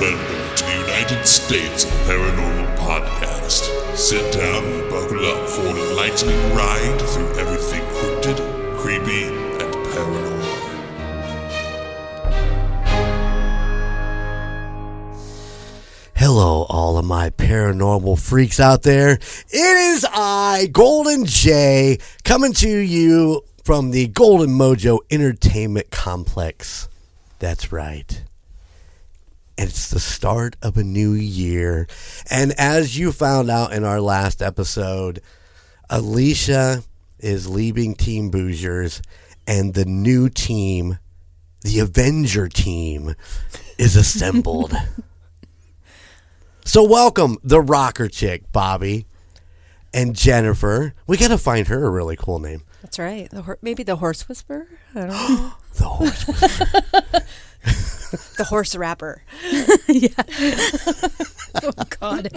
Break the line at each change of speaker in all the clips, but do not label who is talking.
Welcome to the United States Paranormal Podcast. Sit down and buckle up for an enlightening ride through everything cryptid, creepy, and paranormal.
Hello, all of my paranormal freaks out there. It is I, Golden J, coming to you from the Golden Mojo Entertainment Complex. That's right. And it's the start of a new year. And as you found out in our last episode, Alicia is leaving Team Booisers, and the new team, the Avenger team, is assembled. So welcome the rocker chick, Bobby, and Jennifer. We got to find her a really cool name.
That's right. The hor- maybe the horse whisperer. I don't know.
The horse.
the horse rapper. Yeah.
Oh God.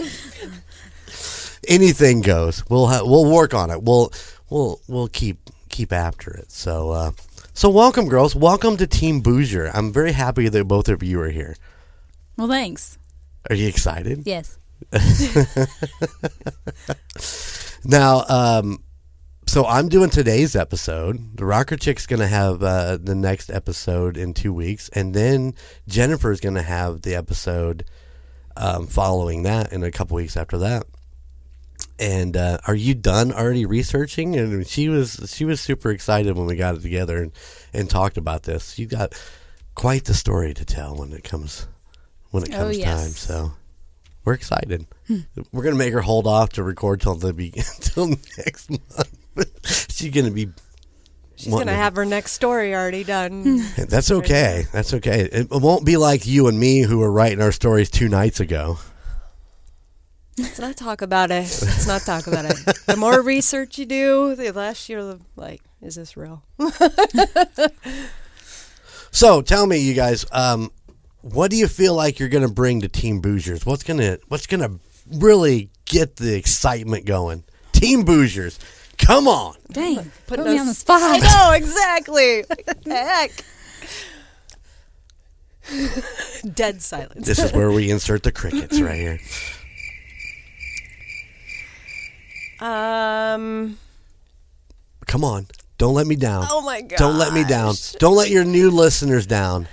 Anything goes. We'll ha- we'll work on it. We'll we'll we'll keep keep after it. So uh, so welcome, girls. Welcome to Team Booiser. I'm very happy that both of you are here.
Well, thanks.
Are you excited?
Yes.
Now, um, so I'm doing today's episode. The Rocker Chick's going to have uh, the next episode in two weeks, and then Jennifer's going to have the episode um, following that in a couple weeks after that. And uh, are you done already researching? And she was she was super excited when we got it together and, and talked about this. You got quite the story to tell when it comes when it
Oh,
comes
yes.
time. So we're excited. We're gonna make her hold off to record till the be- till next month. She's gonna be.
She's gonna
to-
have her next story already done.
That's okay. That's okay. It won't be like you and me who were writing our stories two nights ago.
Let's not talk about it. Let's not talk about it. The more research you do, the less you're like, is this real?
So tell me, you guys, um, what do you feel like you're gonna bring to Team Booisers? What's gonna What's gonna really get the excitement going? Team Booisers, come on!
Dang.
Putting
Put me
us-
on the spot.
I know exactly. What the heck? Dead silence.
This is where we insert the crickets right here.
Um.
Come on, don't let me down.
Oh my god.
Don't let me down. Don't let your new listeners down.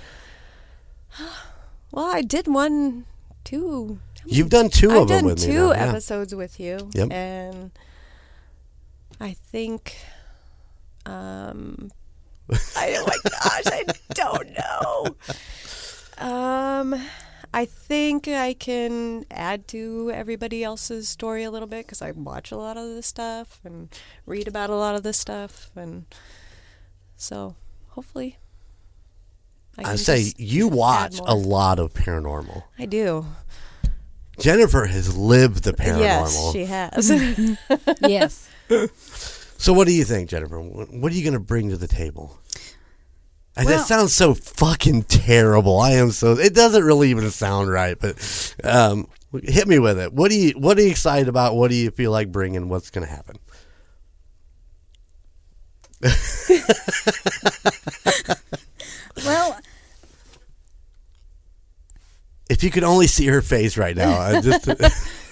Well, I did one, two.
You've done 2
I've
of them
done
with me.
two
now, yeah.
episodes with you.
Yep.
And I think, um, I, oh my gosh, I don't know. Um, I think I can add to everybody else's story a little bit because I watch a lot of this stuff and read about a lot of this stuff, and so hopefully. I
I say you watch a lot of paranormal.
I do.
Jennifer has lived the paranormal.
Yes, she has.
yes.
So, what do you think, Jennifer? What are you going to bring to the table? Uh, that sounds so fucking terrible. I am so. It doesn't really even sound right, but um, hit me with it. What do you What are you excited about? What do you feel like bringing? What's going to happen?
Well,
If you could only see her face right now, I just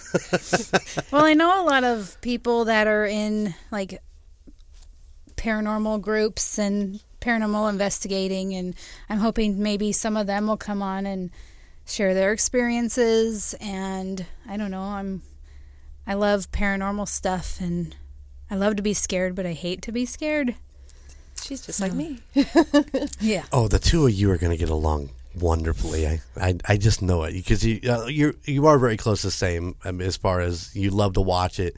well, I know a lot of people that are in like paranormal groups and paranormal investigating, and I'm hoping maybe some of them will come on and share their experiences. And I don't know, I'm I love paranormal stuff, and I love to be scared, but I hate to be scared.
She's just like me.
Yeah.
Oh, the two of you are going to get along wonderfully. I, I, I just know it because you uh, you you are very close to the same um, as far as you love to watch it.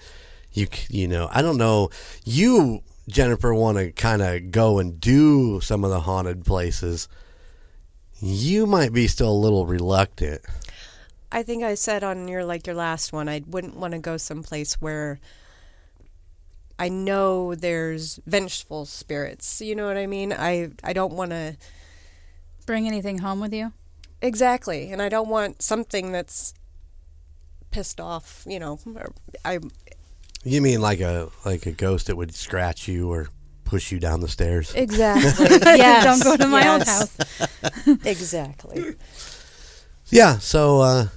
You you know I don't know you Jennifer want to kind of go and do some of the haunted places. You might be still a little reluctant.
I think I said on your like your last one, I wouldn't want to go someplace where I know there's vengeful spirits. You know what I mean? I I don't want to
Bring anything home with you?
exactly, and I don't want something that's pissed off. You know, I
You mean like a like a ghost that would scratch you or push you down the stairs?
exactly. yes.
Don't go to my old
yes.
house.
Exactly.
Yeah, so uh,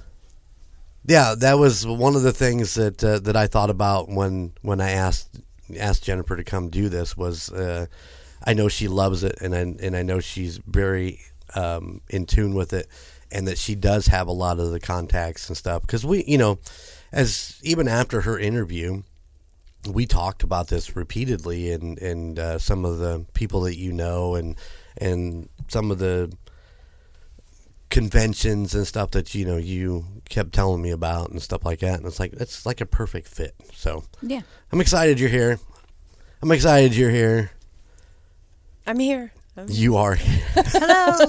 yeah, that was one of the things that uh, that I thought about when when I asked asked Jennifer to come do this was uh, I know she loves it and I, and I know she's very um, in tune with it and that she does have a lot of the contacts and stuff. Because we you know as even after her interview we talked about this repeatedly and and uh, some of the people that you know and and some of the conventions and stuff that you know you kept telling me about and stuff like that. And it's like it's like a perfect fit. So
Yeah.
i'm excited you're here. I'm excited you're here.
I'm here. I'm-
you are here
Hello.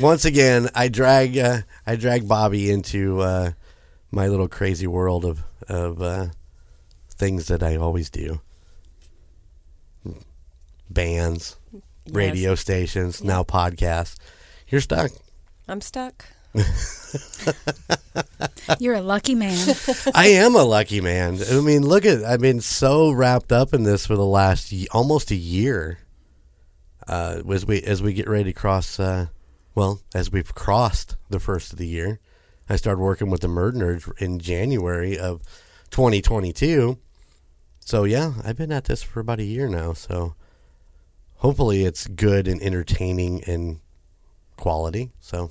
once again i drag uh, i drag bobby into uh, my little crazy world of of uh, things that i always do bands radio stations now podcasts you're stuck
I'm stuck.
You're a lucky man.
I am a lucky man. I mean, look at I've been so wrapped up in this for the last ye- almost a year. Uh, as we as we get ready to cross, uh, well, as we've crossed the first of the year, I started working with the MurdNerds in January of 2022. So yeah, I've been at this for about a year now. So hopefully, it's good and entertaining and quality. So.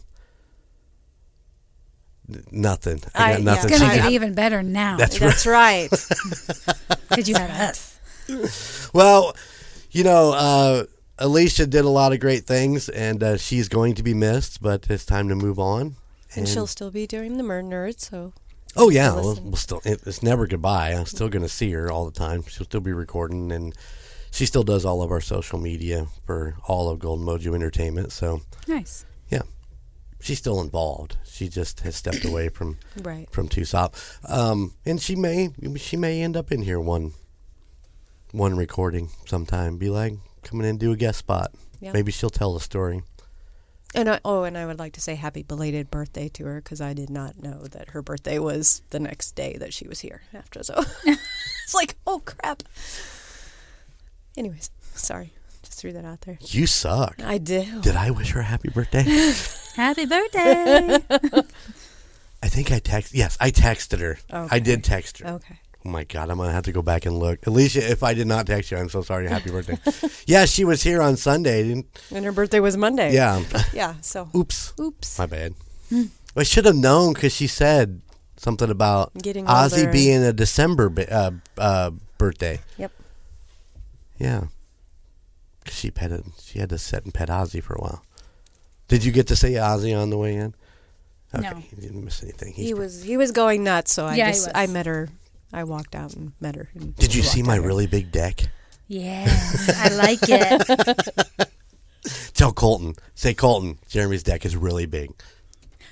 Nothing. I
I-
got
yeah.
nothing.
It's going to
just-
get even better now
That's
That's right.
because you have us.
Well, you know, uh, Alicia did a lot of great things, and uh, she's going to be missed. But it's time to move on.
and she'll still be doing the Murder Nerd, so
Oh yeah, we'll, we'll still. it- It's never goodbye. I'm still going to see her all the time. She'll still be recording, and she still does all of our social media for all of Golden Mojo Entertainment. So
Nice.
yeah, she's still involved. She just has stepped away from
right.
from Tucson, um, and she may she may end up in here one one recording sometime. Be like coming in and do a guest spot.
Yeah.
Maybe she'll tell the story.
And I, oh, and I would like to say happy belated birthday to her because I did not know that her birthday was the next day that she was here after. So it's like, oh crap. Anyways, sorry, just threw that out there.
You suck.
I do.
Did I wish her a happy birthday?
Happy birthday.
I think I texted. Yes, I texted her. I did text her.
Okay.
Oh my god, I'm gonna have to go back and look. Alicia, if I did not text you, I'm so sorry. Happy birthday. yeah, she was here on Sunday.
And her birthday was Monday.
Yeah.
Yeah. So,
Oops.
oops.
My bad. I should have known because she said something about
Getting
Ozzy
older.
being a December uh, uh, birthday.
Yep.
Yeah. 'Cause she petted. She had to sit and pet Ozzy for a while. Did you get to see Ozzy on the way in? Okay,
No.
he didn't miss anything. He's
He was he was going nuts. So I
Yeah,
just. I met her. I walked out and met her. and
Did you see my
out
really big deck?
yeah, I like it.
Tell Colton. Say Colton. Jeremy's deck is really big.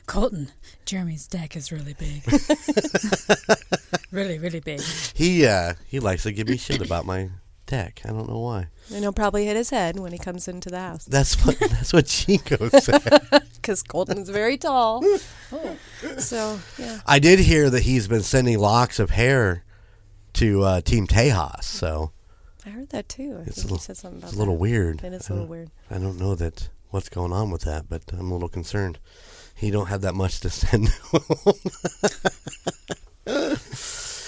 Colton, Jeremy's deck is really big. really, really big.
He uh he likes to give me shit about my deck. I don't know why.
And he'll probably hit his head when he comes into the house
That's what that's what Chico said.
because Colton's very tall. So yeah.
I did hear that he's been sending locks of hair to uh, Team Tejas, so
I heard that too. I
It's
think
a little-
said something about
it's a little
that.
weird.
It is
I
a little weird.
I don't know that what's going on with that, but I'm a little concerned. He don't have that much to send.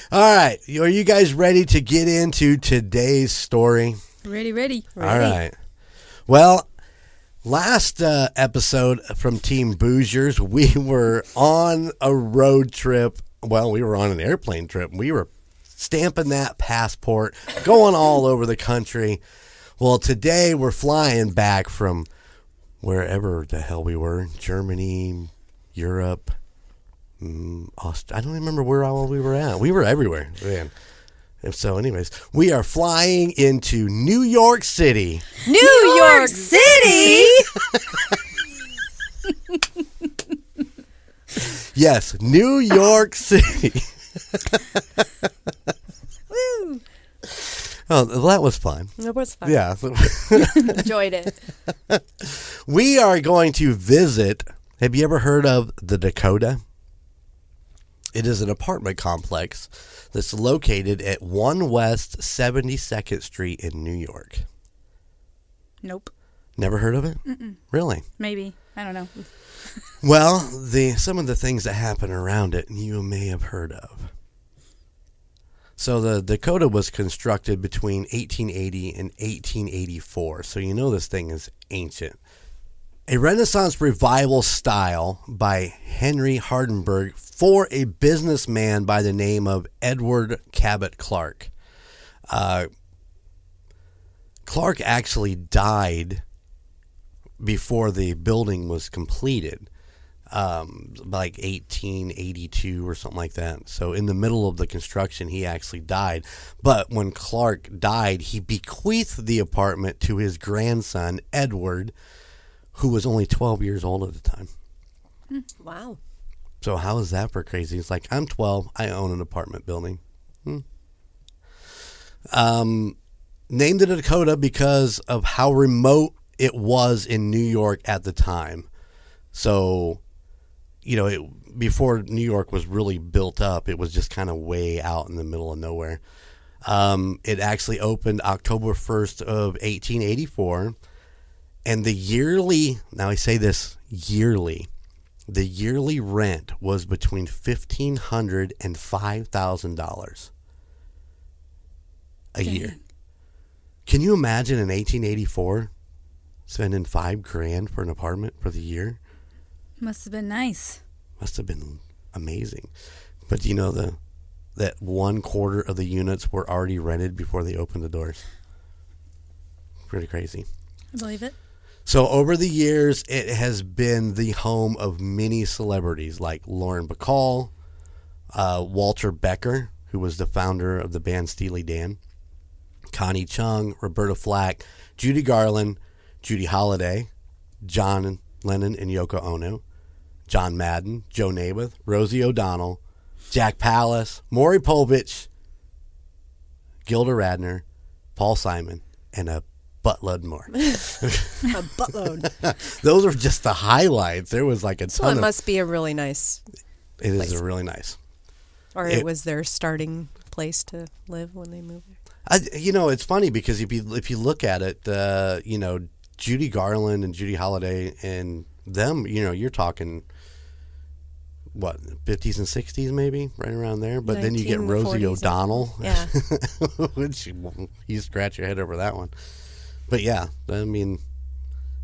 All right, are you guys ready to get into today's story?
Ready, ready. ready.
All right. Well, last uh, episode from Team Booisers, we were on a road trip. Well, we were on an airplane trip. We were stamping that passport, going all over the country. Well, today we're flying back from wherever the hell we were Germany, Europe, Mm, Aust- I don't remember where all we were at. We were everywhere, man. And so, anyways, we are flying into New York City.
New York City.
Yes, New York City.
Woo!
Oh, that was fun.
It was fun.
Yeah.
Enjoyed it.
we are going to visit. Have you ever heard of the Dakota? It is an apartment complex that's located at 1 West 72nd Street in New York.
Nope.
Never heard of it? Really?
Maybe. I don't know.
Well, the some of the things that happen around it you may have heard of. So the Dakota was constructed between 1880 and 1884. So you know this thing is ancient. A Renaissance revival style by Henry Hardenbergh for a businessman by the name of Edward Cabot Clark. Uh, Clark actually died before the building was completed, um, like 1882 or something like that. So, in the middle of the construction, he actually died. But when Clark died, he bequeathed the apartment to his grandson, Edward, who was only 12 years old at the time.
Wow.
So, how is that for crazy? It's like, I'm 12, I own an apartment building. Hmm. Um, named the Dakota because of how remote it was in New York at the time. So, you know, it, before New York was really built up, it was just kind of way out in the middle of nowhere. Um, it actually opened October 1st of 1884. And the yearly, now I say this yearly, the yearly rent was between $1,500 and $5,000 a year. Can you imagine in 1884 spending five grand for an apartment for the year?
Must have been nice.
Must have been amazing. But you know the that one quarter of the units were already rented before they opened the doors. Pretty crazy.
I believe it.
So over the years, it has been the home of many celebrities like Lauren Bacall, uh, Walter Becker, who was the founder of the band Steely Dan, Connie Chung, Roberta Flack, Judy Garland, Judy Holliday, John Lennon and Yoko Ono, John Madden, Joe Namath, Rosie O'Donnell, Jack Palance, Maury Povich, Gilda Radner, Paul Simon, and a buttload more.
A buttload.
Those are just the highlights. There was like a ton
it
of.
must be a really nice,
it is
place.
a really nice.
or
It-
it was their starting place to live when they moved.
I, you know, it's funny because if you if you look at it, uh, you know, Judy Garland and Judy Holliday and them, you know, you're talking what 50s and 60s maybe right around there. But then you get Rosie O'Donnell,
Yeah.
which you scratch your head over that one. But yeah, I mean,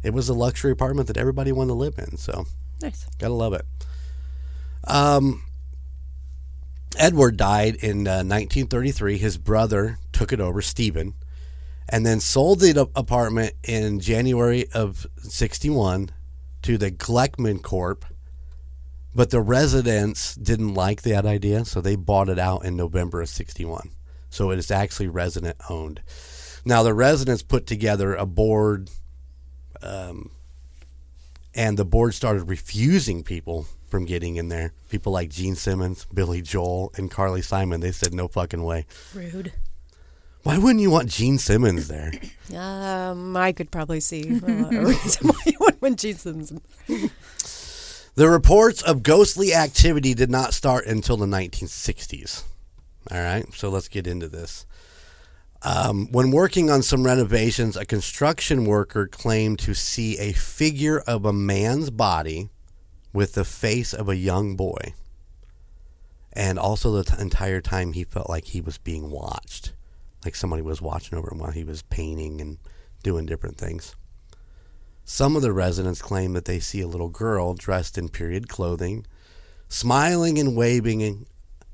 it was a luxury apartment that everybody wanted to live in. So
Nice.
Gotta love it. Um, Edward died in uh, 1933. His brother took it over, Stephen, and then sold the apartment in January of 61 to the Glickman Corp. But the residents didn't like that idea, so they bought it out in November of 61. So it is actually resident owned. Now, the residents put together a board um, and the board started refusing people from getting in there. People like Gene Simmons, Billy Joel, and Carly Simon. They said no fucking way.
Rude.
Why wouldn't you want Gene Simmons there?
Um, I could probably see uh, a reason why you would win Gene Simmons.
The reports of ghostly activity did not start until the 1960s. All right, so let's get into this. Um, when working on some renovations, a construction worker claimed to see a figure of a man's body with the face of a young boy. And also, the t- entire time, he felt like he was being watched. Like somebody was watching over him while he was painting and doing different things. Some of the residents claim that they see a little girl dressed in period clothing, smiling and waving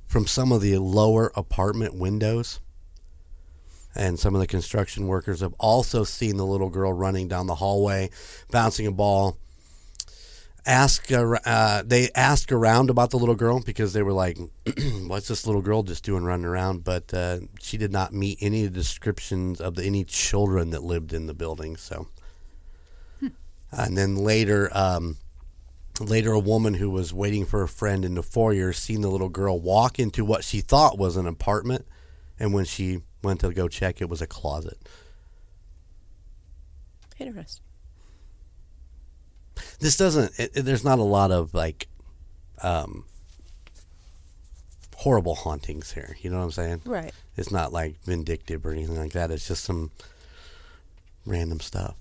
from some of the lower apartment windows. And some of the construction workers have also seen the little girl running down the hallway, bouncing a ball. Ask, uh, they asked around about the little girl because they were like, "What's this little girl just doing running around?" But uh, she did not meet any of the descriptions of the, any children that lived in the building. So, and then later, um, later a woman who was waiting for a friend in the foyer seen the little girl walk into what she thought was an apartment, and when she went to go check, it was a closet.
Interesting.
This doesn't. It, it- there's not a lot of like, um, horrible hauntings here. You know what I'm saying?
Right.
It's not like vindictive or anything like that. It's just some random stuff,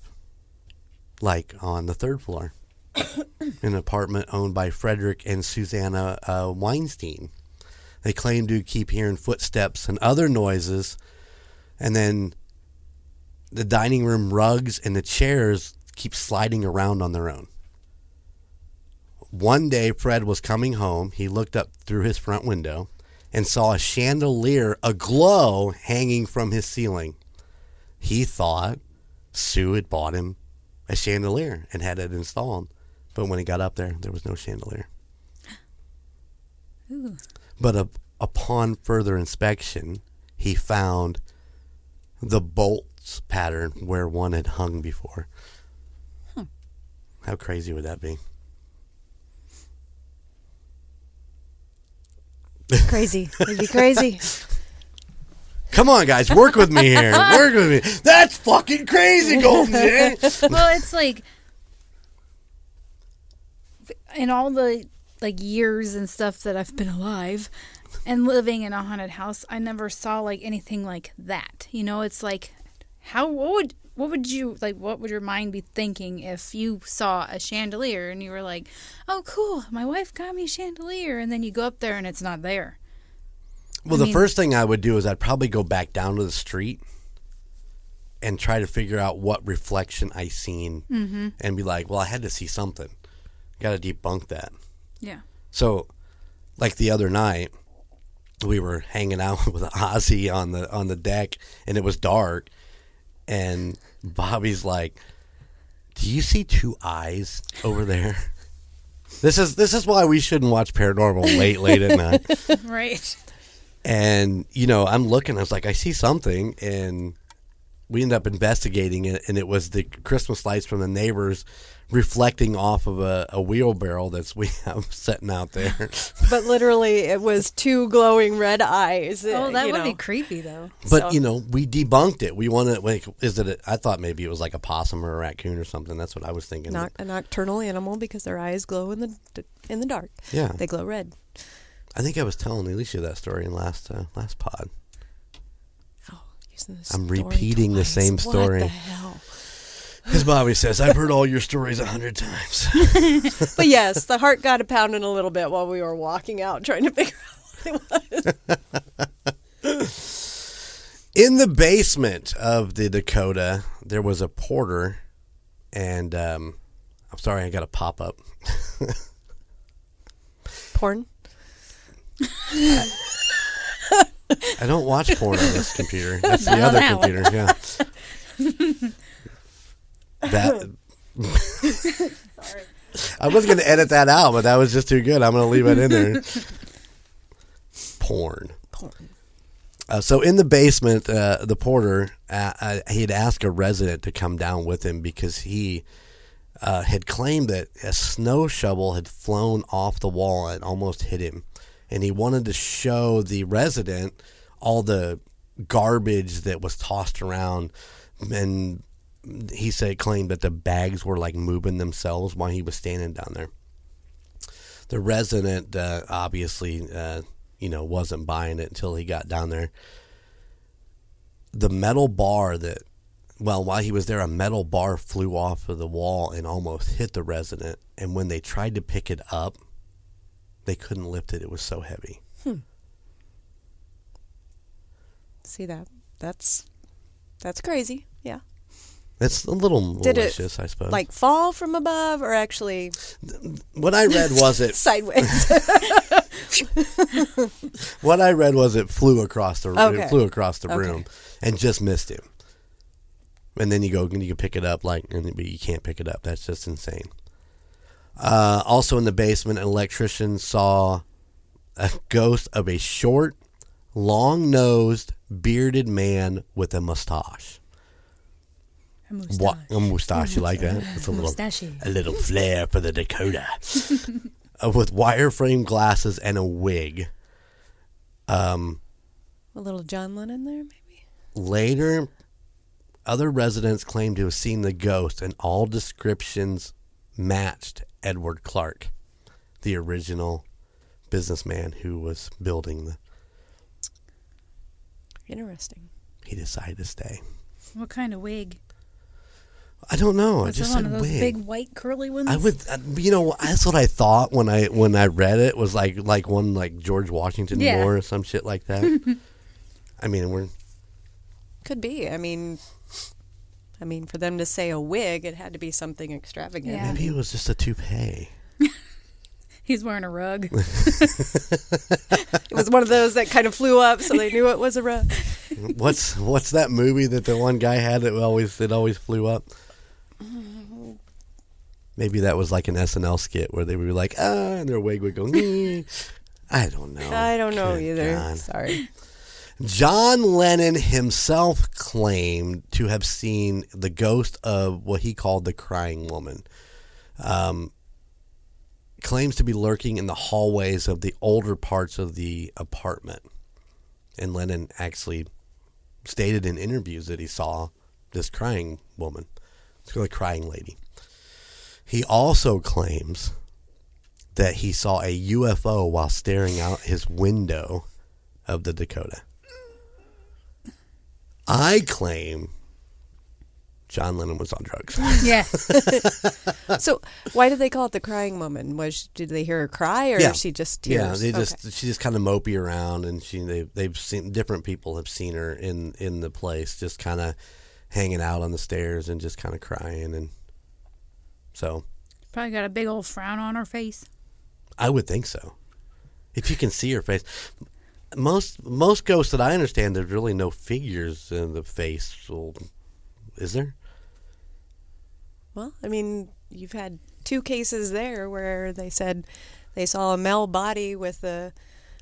like on the third floor. an apartment owned by Frederick and Susanna uh, Weinstein. They claim to keep hearing footsteps and other noises, and then the dining room rugs and the chairs keep sliding around on their own. One day, Fred was coming home. He looked up through his front window and saw a chandelier aglow hanging from his ceiling. He thought Sue had bought him a chandelier and had it installed. But when he got up there, there was no chandelier. But a, upon further inspection, he found the bolts pattern where one had hung before. How crazy would that be?
Crazy. It'd be crazy.
Come on, guys, work with me here. Work with me. That's fucking crazy, Golden Jay.
well, it's like in all the like years and stuff that I've been alive and living in a haunted house, I never saw like anything like that. You know, it's like how what would what would you like what would your mind be thinking if you saw a chandelier and you were like, "Oh, cool. My wife got me a chandelier." And then you go up there and it's not there.
Well,
I
the
mean-
first thing I would do is I'd probably go back down to the street and try to figure out what reflection I seen
Mm-hmm.
and be like, well, I had to see something. Got to debunk that.
Yeah.
So, like the other night, we were hanging out with Ozzy on the on the deck, and it was dark, and Bobby's like, "Do you see two eyes over there?" This is this is why we shouldn't watch paranormal late late at night.
Right.
And you know, I'm looking. I was like, I see something, and we ended up investigating it, and it was the Christmas lights from the neighbors reflecting off of a, a wheelbarrow that's we have sitting out there.
But literally, it was two glowing red eyes.
Oh, that
you
would be creepy though.
But
So-
you know, we debunked it. We wanted. Like, is it? A, I thought maybe it was like a possum or a raccoon or something. That's what I was thinking.
Not a nocturnal animal because their eyes glow in the in the dark.
yeah,
They glow red.
I think I was telling Alicia that story in last uh, last pod.
Oh, using the
I'm
story
repeating the same story.
What the hell?
Because Bobby says, I've heard all your stories a hundred times.
But yes, the heart got a pounding a little bit while we were walking out trying to figure out what it was.
in the basement of the Dakota, there was a porter, and um, I'm sorry, I got a pop up.
Porn.
I don't watch porn on this computer. That's the
Not
other
that one.
computer. Yeah. That. Sorry. I was going to edit that out, but that was just too good. I'm going to leave it in there. Porn.
Porn.
Uh, so in the basement, uh, the porter uh, uh, he had asked a resident to come down with him because he uh, had claimed that a snow shovel had flown off the wall and almost hit him, and he wanted to show the resident all the garbage that was tossed around, and he said claimed that the bags were like moving themselves while he was standing down there. The resident uh, obviously, uh, you know, wasn't buying it until he got down there. The metal bar that, well, while he was there, a metal bar flew off of the wall and almost hit the resident. And when they tried to pick it up, they couldn't lift it. It was so heavy.
See that? That's that's crazy.
It's a little
Did it,
malicious, I suppose.
Like fall from above or actually
what I read was it.
sideways?
What I read was it flew across the
Okay.
it flew across the
Okay.
room and just missed him. And then you go and you can pick it up like, and but you can't pick it up. That's just insane. Uh, also in the basement, an electrician saw a ghost of a short, long-nosed, bearded man with a mustache.
A mustache.
What a mustache? You like that? It's a little,
Mustachey.
a little flair for the Dakota. uh, with wireframe glasses and a wig. Um,
a little John Lennon there, maybe.
Later, other residents claimed to have seen the ghost, and all descriptions matched Edward Clark, the original businessman who was building the.
Interesting.
He decided to stay.
What kind of wig?
I don't know. I
Was it
just
one
said
of those
wig.
big white curly ones?
I would, uh, you know, that's what I thought when I when I read it was like like one like George Washington
Yeah.
Moore or some shit like that. I mean, we're
Could be. I mean, I mean, for them to say a wig, it had to be something extravagant.
Yeah.
maybe it was just a toupee.
He's wearing a rug.
It was one of those that kind of flew up, so they knew it was a rug.
what's what's that movie that the one guy had that always it always flew up? Maybe that was like an SNL skit where they would be like, ah, and their wig would go. "Nee." I don't know.
I don't know
Good
either.
God.
Sorry.
John Lennon himself claimed to have seen the ghost of what he called the crying woman. Um, claims to be lurking in the hallways of the older parts of the apartment. And Lennon actually stated in interviews that he saw this crying woman, it's called crying lady. He also claims that he saw a UFO while staring out his window of the Dakota. I claim John Lennon was on drugs.
yeah.
So, why did they call it the crying woman? Was did they hear her cry, or
Yeah.
she just
yeah,
tears?
they
Okay.
just she just kind of mopey around, and she they they've seen different people have seen her in in the place, just kind of hanging out on the stairs and just kind of crying, and so
Probably got a big old frown on her face.
I would think so. If you can see her face, most most ghosts that I understand, there's really no figures in the face. So, is there?
Well, I mean, you've had two cases there where they said they saw a male body with a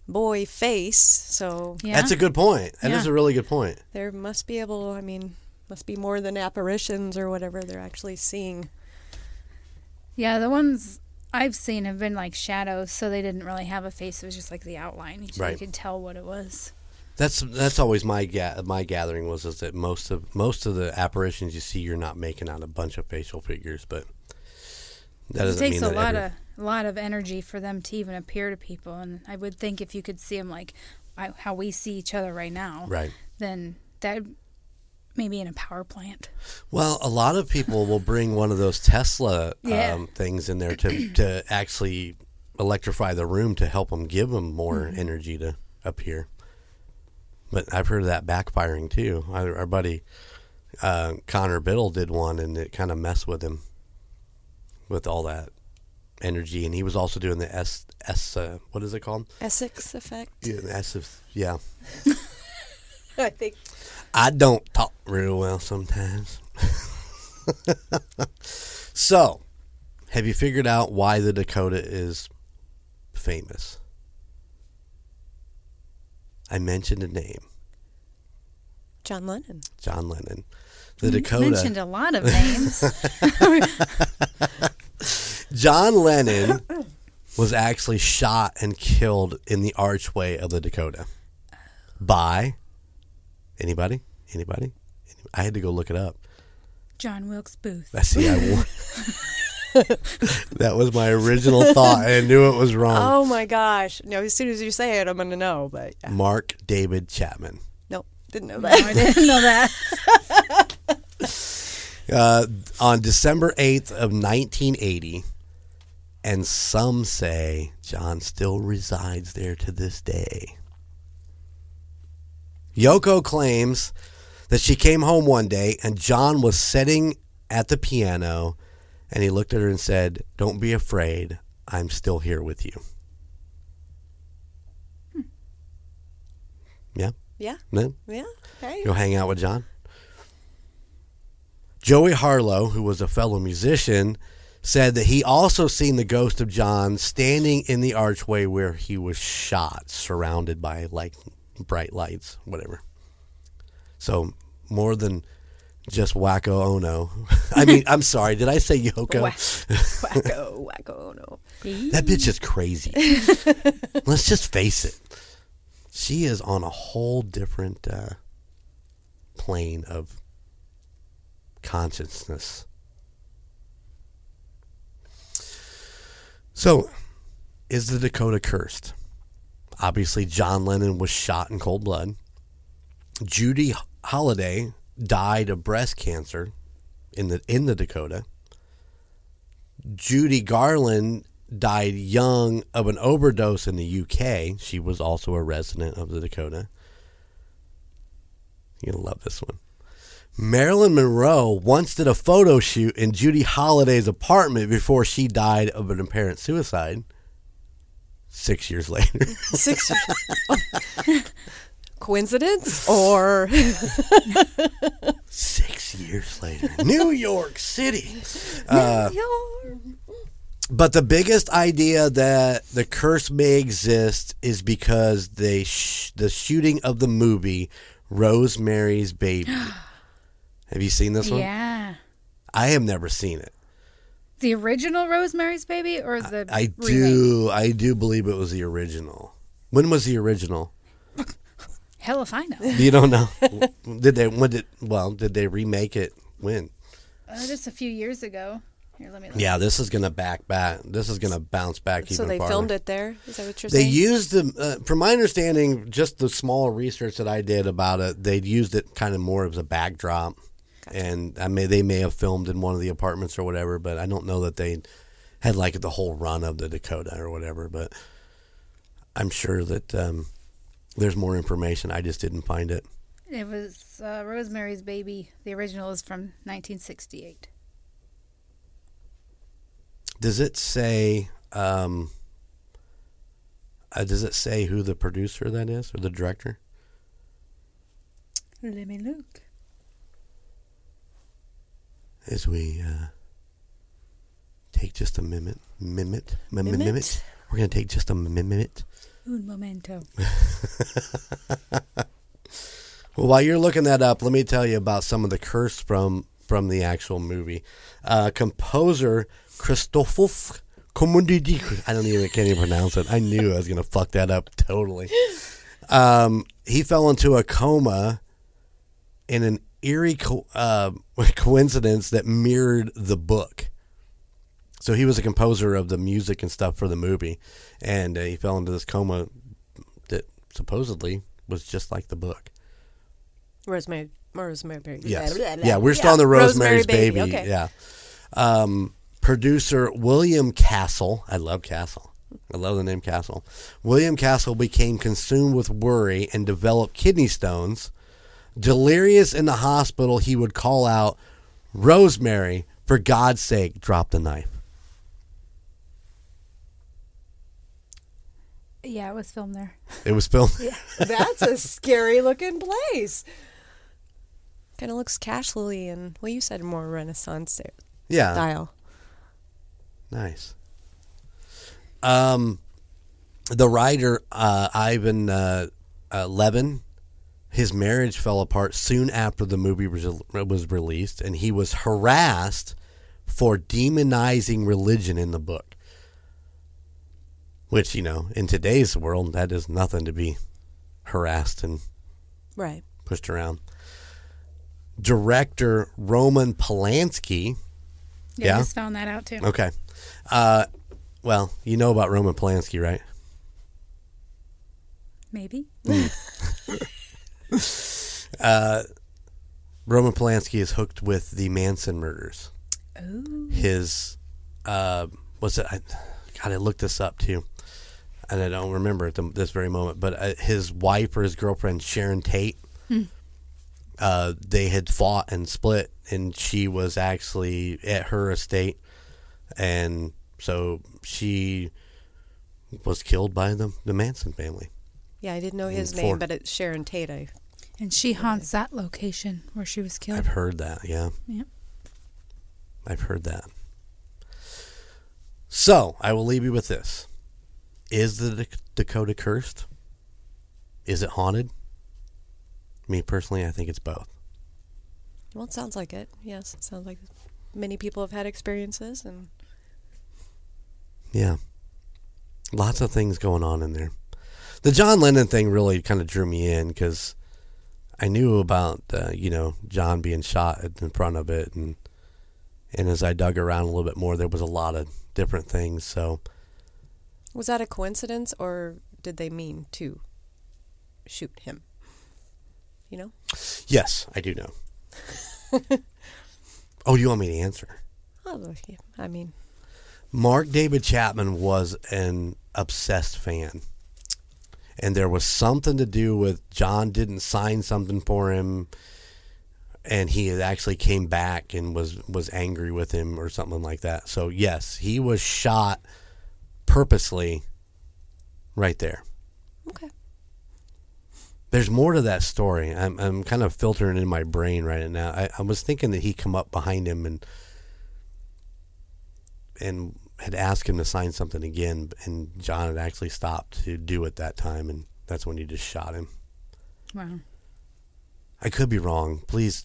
boy face. So
Yeah.
That's a good point. That is
Yeah.
a really good point.
there must be able. I mean, must be more than apparitions or whatever they're actually seeing.
Yeah, the ones I've seen have been like shadows, so they didn't really have a face. It was just like the outline. You,
Right.
you could tell what it was.
That's that's always my ga- my gathering was is that most of most of the apparitions you see you're not making out a bunch of facial figures, but that doesn't
takes
mean
a lot
every-
of a lot of energy for them to even appear to people, and I would think if you could see them like I, how we see each other right now,
right.
then that maybe in a power plant.
Well, a lot of people will bring one of those Tesla
Yeah.
um, things in there to to actually electrify the room to help them give them more
Mm-hmm.
energy to appear. But I've heard of that backfiring too. Our, our buddy uh, Connor Biddle did one, and it kind of messed with him with all that energy. And he was also doing the S S uh, what is it called?
Essex effect.
Yeah, the S of yeah.
I think.
I don't talk real well sometimes. so, have you figured out why the Dakota is famous? I mentioned a name,
John Lennon.
John Lennon. The
You
Dakota.
mentioned a lot of names.
John Lennon was actually shot and killed in the archway of the Dakota by anybody? Anybody? I had to go look it up.
John Wilkes Booth.
I see. I won. that was my original thought. I knew it was wrong.
Oh my gosh! No, as soon as you say it, I'm gonna know. But yeah.
Mark David Chapman.
nope, didn't know
No,
that.
I didn't know that.
Uh, on December 8th of 1980, and some say John still resides there to this day. Yoko claims that she came home one day and John was sitting at the piano and he looked at her and said, Don't be afraid. I'm still here with you. Hmm. Yeah?
yeah,
No?
yeah. Hey,
Go hang out with John. Joey Harlow, who was a fellow musician, said that he also seen the ghost of John standing in the archway where he was shot, surrounded by like bright lights, whatever. So more than just wacko ono. I mean, I'm sorry, did I say Yoko?
Whack, wacko, wacko, no.
That bitch is crazy. Let's just face it. She is on a whole different uh, plane of consciousness. So, is the Dakota cursed? Obviously, John Lennon was shot in cold blood. Judy Holliday died of breast cancer in the in the Dakota. Judy Garland died young of an overdose in the UK. She was also a resident of the Dakota. You're gonna love this one. Marilyn Monroe once did a photo shoot in Judy Holliday's apartment before she died of an apparent suicide. Six years later.
Six. Coincidence or
Six years later. New York City. New Uh, But the biggest idea that the curse may exist is because they sh- the shooting of the movie Rosemary's Baby. have you seen this one?
Yeah.
I have never seen it.
The original Rosemary's Baby or the
I
remake?
do. I do believe it was the original. When was the original?
Hell if I know.
You don't know. did they? When did? Well, did they remake it? When?
Uh, just a few years ago. Here, let me look.
Yeah, this is gonna back back. This is gonna bounce back
so
even
they
farther.
filmed it there. Is that what you're
They
saying?
They used them, uh, from my understanding, just the small research that I did about it. They used it kind of more as a backdrop, and I may they may have filmed in one of the apartments or whatever, but I don't know that they had like the whole run of the Dakota or whatever. But I'm sure that um, there's more information. I just didn't find it.
It was uh, Rosemary's Baby. The original is from 1968.
Does it say? Um, uh, does it say who the producer that is or the director?
Let me look.
As we uh, take just a minute, minute, mi- mi-
Minute?
We're gonna take just a minute.
Un momento.
Well, while you're looking that up, let me tell you about some of the curse from from the actual movie. Uh, composer Christoph. I don't even can't even pronounce it. I knew I was gonna fuck that up totally. Um, he fell into a coma in an eerie co- uh, coincidence that mirrored the book. So he was a composer of the music and stuff for the movie, and uh, he fell into this coma that supposedly was just like the book.
Rosemary. Rosemary. Baby.
Yes.
Blah, blah, blah.
Yeah, we're still on the
Rosemary
Rosemary's Baby.
Okay.
Yeah. Um, producer William Castle. I love Castle. I love the name Castle. William Castle became consumed with worry and developed kidney stones. Delirious in the hospital, he would call out, Rosemary, for God's sake, drop the knife.
Yeah, it was filmed there.
It was filmed.
That's a scary looking place. Kind of looks casually and well, you said more Renaissance
Yeah.
style.
Nice. Um, the writer uh, Ivan uh, uh, Levin, his marriage fell apart soon after the movie was, was released, and he was harassed for demonizing religion in the book. Which you know, in today's world, that is nothing to be harassed and
Right.
pushed around. Director Roman Polanski.
Yeah,
Yeah?
I just found that out too.
Okay. Uh, well, you know about Roman Polanski, right?
Maybe.
Roman Polanski is hooked with the Manson murders.
Oh.
His, uh, what's it? I, God, I looked this up too, and I don't remember at the, this very moment. But uh, his wife or his girlfriend Sharon Tate, uh, they had fought and split, and she was actually at her estate, and so she was killed by the the Manson family.
Yeah, I didn't know his name, but it's Sharon Tate. I,
And she haunts that location where she was killed.
I've heard that. Yeah.
Yep.
I've heard that. So I will leave you with this: Is the Dak- Dakota cursed? Is it haunted? Me personally, I think it's both.
well, it sounds like it. Yes, it sounds like many people have had experiences, and
Yeah, lots of things going on in there. The John Lennon thing really kind of drew me in because I knew about uh, you know John being shot in front of it, and and as I dug around a little bit more, there was a lot of different things. So
was that a coincidence, or did they mean to shoot him? You know,
Yes, I do know. Oh, you want me to answer?
Oh, yeah, I mean,
Mark David Chapman was an obsessed fan. And there was something to do with John didn't sign something for him and he had actually came back and was was angry with him or something like that. So yes, he was shot purposely right there.
okay.
There's more to that story. I'm I'm kind of filtering in my brain right now. I, I was thinking that he come up behind him and and had asked him to sign something again, and John had actually stopped to do it that time, and that's when he just shot him.
Wow.
I could be wrong. Please,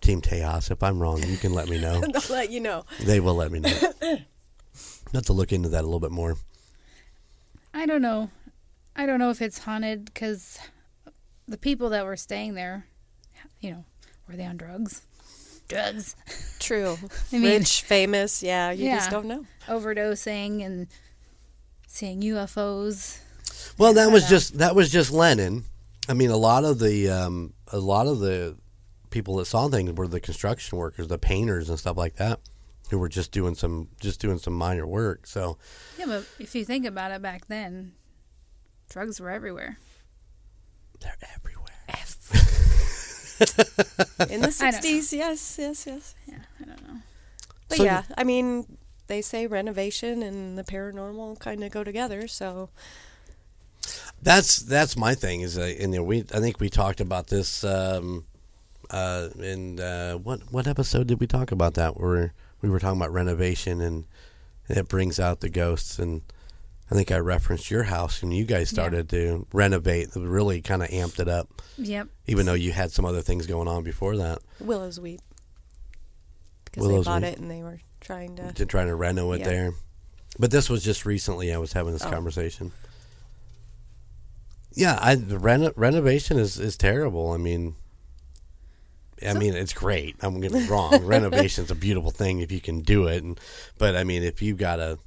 Team Tejas, if I'm wrong, you can let me know.
I'll let you know.
they will let me know. Not to look into that a little bit more.
I don't know. I don't know if it's haunted because the people that were staying there, you know, were they on drugs? Drugs.
True.
I mean-
Rich, famous. Yeah, you just don't know.
Overdosing and seeing UFOs.
Well, that was just that was just Lennon. I mean, a lot of the um, a lot of the people that saw things were the construction workers, the painters, and stuff like that, who were just doing some just doing some minor work. So
Yeah, but if you think about it back then, drugs were everywhere.
they're everywhere.
In the
I don't know.
60s, yes, yes, yes.
Yeah, I don't know.
But
So-
yeah, I mean, they say renovation and the paranormal kind of go together. So
That's that's my thing. Is uh, and, you know, we I think we talked about this um, uh, in uh, what what episode did we talk about that? Where we were talking about renovation and it brings out the ghosts and. I think I referenced your house and you guys started to renovate, really kind of amped it up.
Yep.
even though you had some other things going on before that
Willow's Weep. Because
Willow's
they bought it and they were trying to.
to try to reno it
Yeah.
there but this was just recently i was having this
Oh.
conversation yeah i the reno, renovation is is terrible i mean I
So-
mean, it's great. I'm gonna be wrong. Renovation's a beautiful thing if you can do it, and but I mean, if you've got a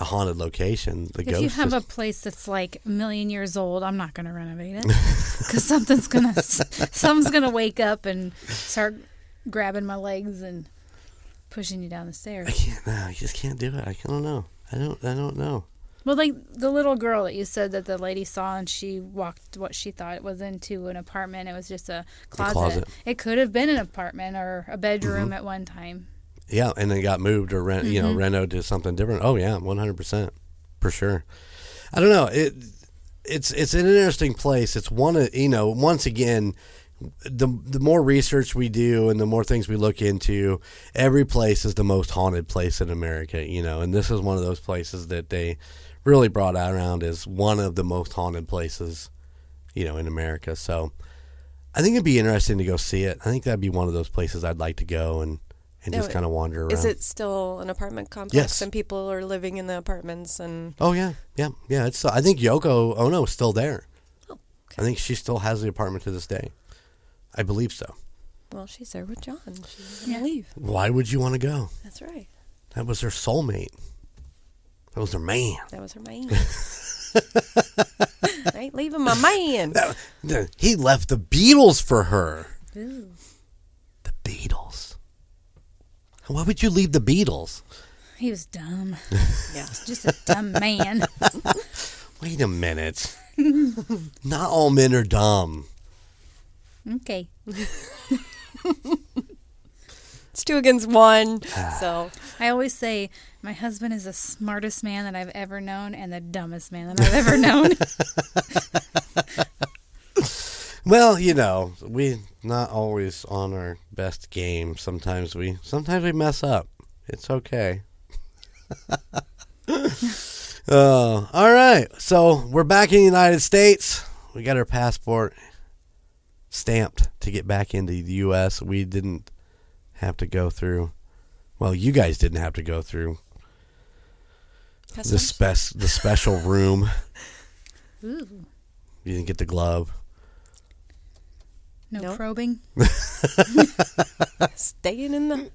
a haunted location, the
If you have a place that's like a million years old, I'm not going to renovate it because something's gonna something's gonna wake up and start grabbing my legs and pushing you down the stairs.
I can't. No, you just can't do it. I don't know. I don't. I don't know.
Well, like the little girl that you said that the lady saw and she walked what she thought was into an apartment. It was just a closet.
closet.
It could have been an apartment or a bedroom
Mm-hmm.
at one time.
Yeah, and then got moved or rent, you know, mm-hmm. reno to something different. Oh yeah, one hundred percent, for sure. I don't know. It it's it's an interesting place. It's one of you know once again. The the more research we do and the more things we look into, every place is the most haunted place in America, you know. And this is one of those places that they really brought out around as one of the most haunted places, you know, in America. So I think it'd be interesting to go see it. I think that'd be one of those places I'd like to go and and
Now,
just oh, kind of wander around.
Is it still an apartment complex?
Yes.
And people are living in the apartments and.
Oh yeah, yeah, yeah. It's. I think Yoko Ono is still there.
Oh, okay.
I think she still has the apartment to this day. I believe so.
Well, she's there with John. She's
Yeah.
gonna leave.
Why would you want to go?
That's right.
That was her soulmate. That was her man.
That was her man. I ain't leaving my man.
That- He left the Beatles for her.
Ooh.
The Beatles. Why would you leave the Beatles?
He was dumb.
Yeah.
Just a dumb man.
Wait a minute. Not all men are dumb.
Okay.
It's two against one. So
I always say my husband is the smartest man that I've ever known and the dumbest man that I've ever known.
Well, you know, we not always on our best game. Sometimes we sometimes we mess up. It's okay. uh, all right. So we're back in the United States. We got our passport stamped to get back into the U.S. We didn't have to go through. Well, you guys didn't have to go through the spec the special room.
Ooh.
You didn't get the glove.
No
Nope.
probing.
staying in the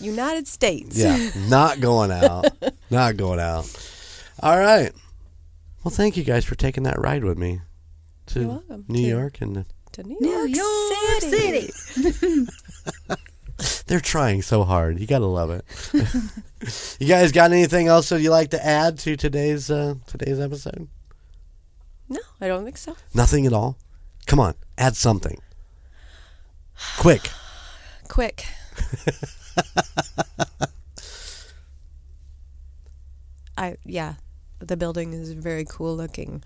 United States.
Yeah, not going out. not going out. All right. Well, thank you guys for taking that ride with me to
You're welcome.
New
To-
York and
To New,
New
York,
York
City.
City.
They're trying so hard. You gotta love it. you guys got anything else that you like to add to today's uh, today's episode?
No, I don't think so.
Nothing at all. Come on, add something. Quick.
Quick. I yeah, the building is very cool looking.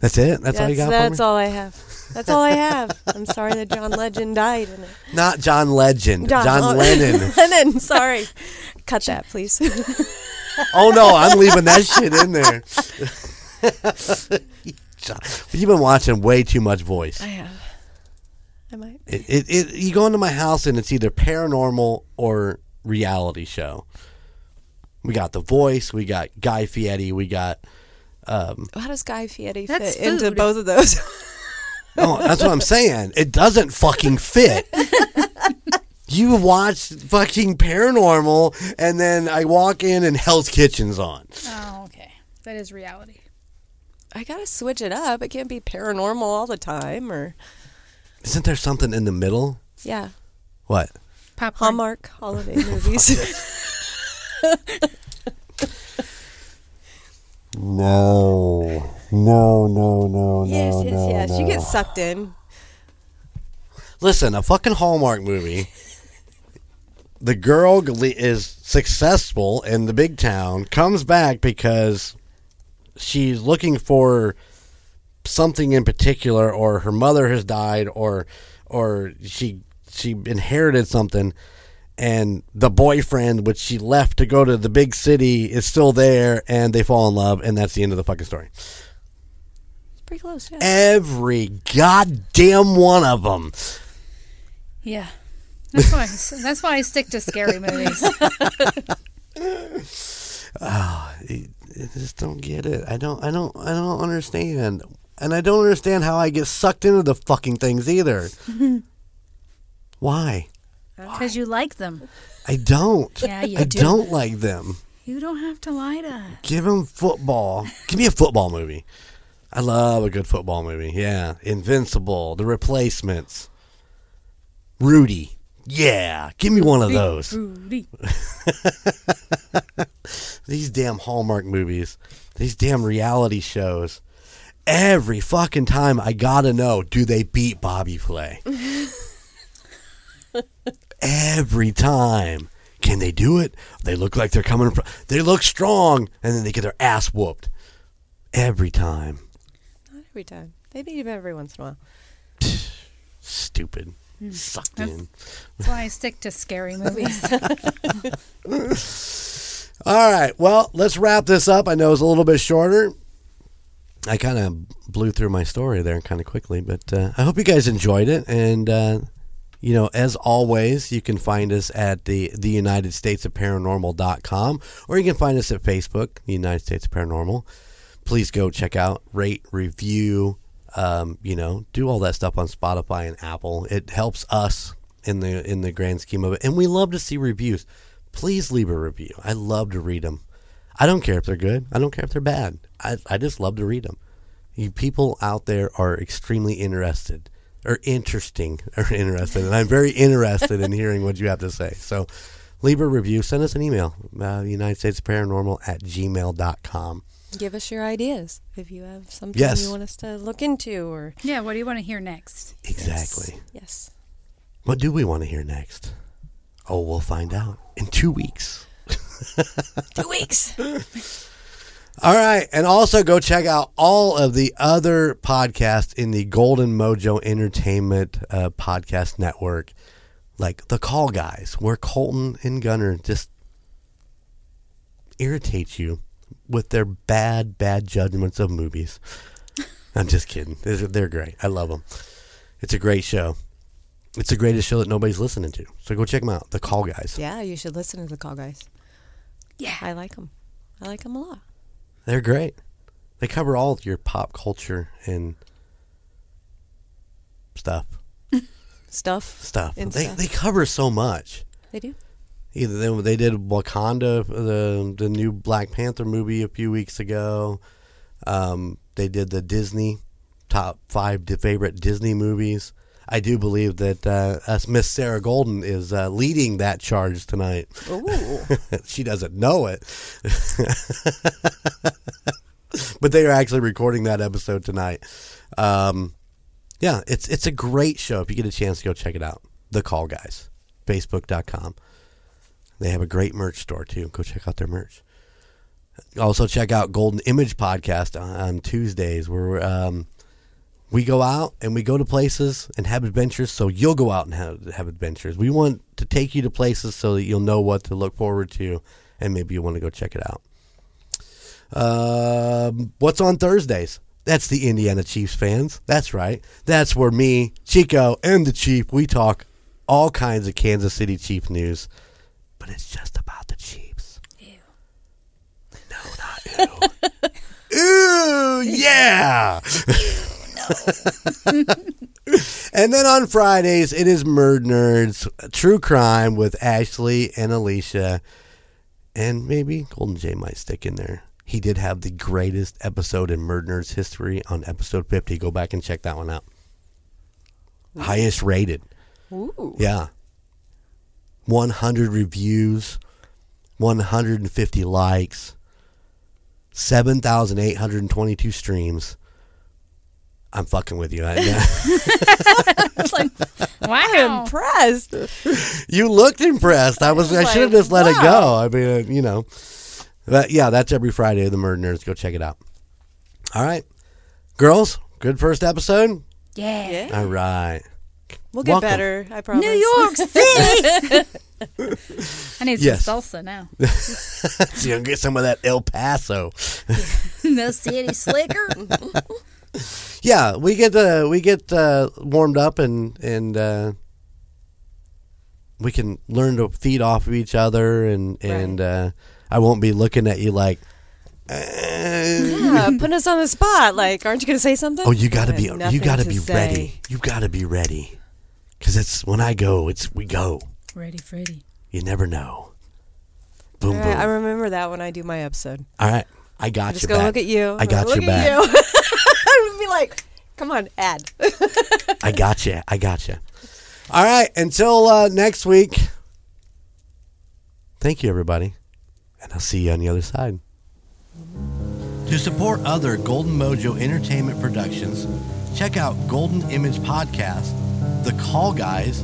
That's it. That's, all you got.
That's
for me?
all I have. That's all I have. I'm sorry that John Legend died in it.
Not John Legend. John,
oh,
Lennon.
Lennon. Sorry. Cut that, please.
oh no, I'm leaving that shit in there. John- You've been watching way too much Voice.
I have. I might.
It, it, it, you go into my house and it's either paranormal or reality show. We got The Voice. We got Guy Fieri. We got. Um,
How does Guy Fieri
That's
fit into both of those?
oh, that's what I'm saying. It doesn't fucking fit. You watch fucking paranormal, and then I walk in and Hell's Kitchen's on.
Oh, okay. That is reality.
I gotta switch it up. It can't be paranormal all the time, or
Isn't there something in the middle?
yeah,
What?
Popcorn.
Hallmark holiday movies.
No, no, no, no,
yes,
no,
yes,
no,
yes. You get sucked in.
Listen, a fucking Hallmark movie. The girl is successful in the big town, comes back because she's looking for something in particular, or her mother has died, or or she she inherited something, and the boyfriend, which she left to go to the big city, is still there, and they fall in love, and that's the end of the fucking story.
It's pretty close. Yeah.
Every goddamn one of them.
Yeah. That's why. that's why I stick to scary movies.
Ah, I just don't get it. I don't. I don't. I don't understand. And I don't understand how I get sucked into the fucking things either. Why?
Because you like them.
I don't.
Yeah, you
I
do.
don't like them.
You don't have to lie to us.
Give them football. Give me a football movie. I love a good football movie. Yeah, Invincible, The Replacements, Rudy. Yeah, give me one of those.
Rudy.
these damn Hallmark movies, these damn reality shows. Every fucking time I gotta know, do they beat Bobby Flay? Every time. Can they do it? They look like they're coming from. They look strong, and then they get their ass whooped. Every time.
Not every time. They beat him every once in a while.
Stupid. Hmm. Sucked in.
That's why I stick to scary movies.
All right. Well, let's wrap this up. I know it's a little bit shorter. I kind of blew through my story there kind of quickly, but uh, I hope you guys enjoyed it. And, uh, you know, as always, you can find us at the, the United States of Paranormal.com or you can find us at Facebook, the United States of Paranormal. Please go check out, rate, review, um, you know, do all that stuff on Spotify and Apple. It helps us in the in the grand scheme of it, and we love to see reviews. Please leave a review. I love to read them. I don't care if they're good. I don't care if they're bad. I I just love to read them. You people out there are extremely interested or interesting or interested, and I'm very interested in hearing what you have to say. So leave a review. Send us an email. Uh, United States Paranormal at gmail.com.
Give us your ideas if you have something
Yes.
you want us to look into, or
yeah, what do you want to hear next?
Exactly.
yes.
What do we want to hear next? Oh, we'll find out in two weeks.
Two weeks.
All right. And also go check out all of the other podcasts in the Golden Mojo Entertainment uh, podcast network, like The Call Guys, where Colton and Gunner just irritate you with their bad, bad judgments of movies. I'm just kidding. They're, they're great. I love them. It's a great show. It's the greatest show that nobody's listening to. So go check them out. The Call Guys.
yeah, you should listen to the call guys.
Yeah.
I like them. I like them a lot.
They're great. They cover all of your pop culture and stuff.
Stuff
Stuff.
And
they
stuff.
they cover so much.
they do.
Either they, they did Wakanda, the the new Black Panther movie a few weeks ago. Um, they did the Disney top five favorite Disney movies. I do believe that uh, Miss Sarah Golden is uh, leading that charge tonight.
Ooh.
she doesn't know it, but they are actually recording that episode tonight. Um, yeah, it's it's a great show. If you get a chance, to go check it out. The Call Guys, Facebook.com. They have a great merch store too. Go check out their merch. Also, check out Golden Image Podcast on, on Tuesdays, where um, we go out and we go to places and have adventures. So you'll go out and have, have adventures. We want to take you to places so that you'll know what to look forward to, and maybe you want to go check it out. Um, what's on Thursdays? That's the Indiana Chiefs fans. That's right. That's where me, Chico, and the Chief we talk all kinds of Kansas City Chief news, but it's just about the Chiefs.
Ew.
No, not ew. Ooh, yeah. and then on Fridays, it is MurdNerds, True Crime with Ashley and Alicia. And maybe Golden Jay might stick in there. He did have the greatest episode in MurdNerds history on episode 50. Go back and check that one out. Highest rated.
Ooh.
Yeah. 100 reviews, 150 likes, 7,822 streams. I'm fucking with you. I-
It's like,
I'm
wow.
impressed.
you looked impressed. I was. I
was
should have
like,
just let it go. I mean, uh, you know. But yeah, that's every Friday. The Murder Nerds. Go check it out. All right, girls. Good first episode.
Yeah.
Yeah.
All right.
We'll get
Welcome.
better. I promise.
New York City. I need some
Yes.
salsa now.
so you'll get some of that El Paso.
the city slicker.
Yeah, we get uh, we get uh, warmed up and and uh, we can learn to feed off of each other and and uh, I won't be looking at you like. "Eh."
Yeah, putting us on the spot. Like, aren't you going to say something?
Oh, you got to
I
be
have
you
nothing
got to
to
be
say.
ready. You got to be ready. Cuz it's when I go, it's we go.
Ready, Freddy.
You never know. Boom
All
boom.
I remember that when I do my episode.
All right. I got you.
Just
you
go
back.
look at you.
I got
look
your
at
back.
you. I would be like, come on, add.
I got you. I got you. All right. Until uh, next week. Thank you, everybody. And I'll see you on the other side. To support other Golden Mojo Entertainment productions, check out Golden Image Podcast, The Call Guys,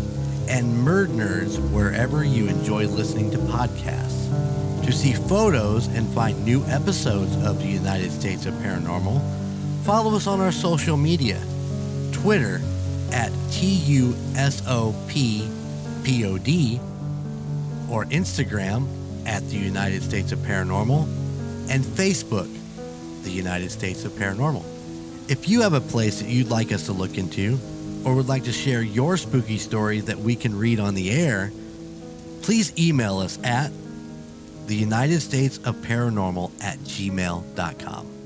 and MurdNerds wherever you enjoy listening to podcasts. To see photos and find new episodes of the United States of Paranormal, follow us on our social media Twitter at TUSOPPOD or Instagram at the United States of Paranormal and Facebook, the United States of Paranormal. If you have a place that you'd like us to look into or would like to share your spooky story that we can read on the air, please email us at the United States of Paranormal at gmail.com.